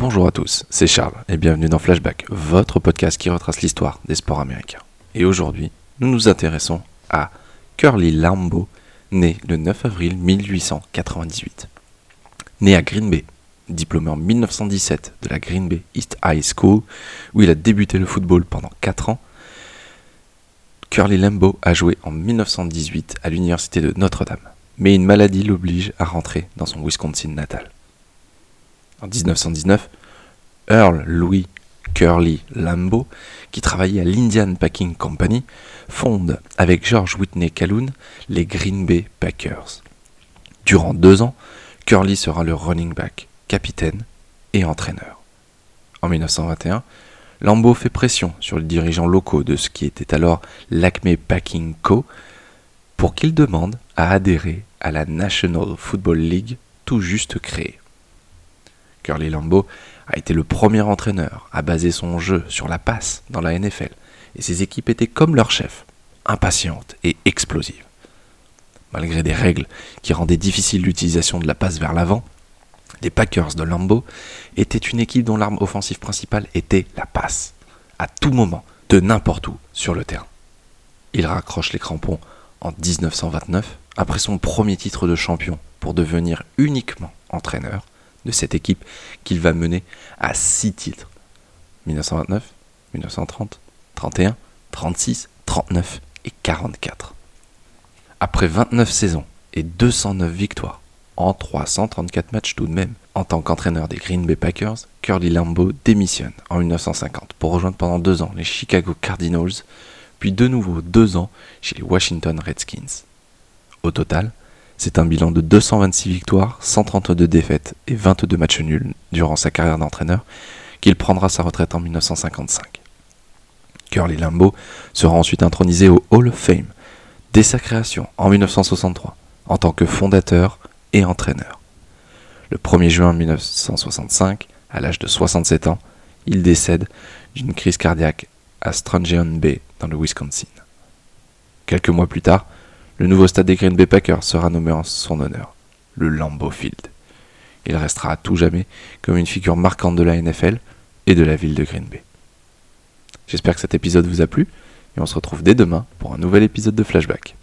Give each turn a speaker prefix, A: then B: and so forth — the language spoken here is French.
A: Bonjour à tous, c'est Charles et bienvenue dans Flashback, votre podcast qui retrace l'histoire des sports américains. Et aujourd'hui, nous nous intéressons à Curly Lambeau, né le 9 avril 1898. Né à Green Bay, diplômé en 1917 de la Green Bay East High School, où il a débuté le football pendant 4 ans, Curly Lambeau a joué en 1918 à l'université de Notre-Dame, mais une maladie l'oblige à rentrer dans son Wisconsin natal. En 1919, Earl Louis Curly Lambeau, qui travaillait à l'Indian Packing Company, fonde avec George Whitney Calhoun les Green Bay Packers. Durant deux ans, Curly sera le running back, capitaine et entraîneur. En 1921, Lambeau fait pression sur les dirigeants locaux de ce qui était alors l'Acme Packing Co. pour qu'ils demandent à adhérer à la National Football League tout juste créée. Curly Lambeau a été le premier entraîneur à baser son jeu sur la passe dans la NFL, et ses équipes étaient comme leur chef, impatientes et explosives. Malgré des règles qui rendaient difficile l'utilisation de la passe vers l'avant, les Packers de Lambeau étaient une équipe dont l'arme offensive principale était la passe, à tout moment, de n'importe où sur le terrain. Il raccroche les crampons en 1929, après son premier titre de champion, pour devenir uniquement entraîneur de cette équipe qu'il va mener à 6 titres. 1929, 1930, 31, 36, 39 et 44. Après 29 saisons et 209 victoires, en 334 matchs tout de même, en tant qu'entraîneur des Green Bay Packers, Curly Lambeau démissionne en 1950 pour rejoindre pendant deux ans les Chicago Cardinals, puis de nouveau deux ans chez les Washington Redskins. Au total, c'est un bilan de 226 victoires, 132 défaites et 22 matchs nuls durant sa carrière d'entraîneur qu'il prendra sa retraite en 1955. Curly Lambeau sera ensuite intronisé au Hall of Fame dès sa création en 1963 en tant que fondateur et entraîneur. Le 1er juin 1965, à l'âge de 67 ans, il décède d'une crise cardiaque à Strangeon Bay dans le Wisconsin. Quelques mois plus tard, le nouveau stade des Green Bay Packers sera nommé en son honneur, le Lambeau Field. Il restera à tout jamais comme une figure marquante de la NFL et de la ville de Green Bay. J'espère que cet épisode vous a plu et on se retrouve dès demain pour un nouvel épisode de Flashback.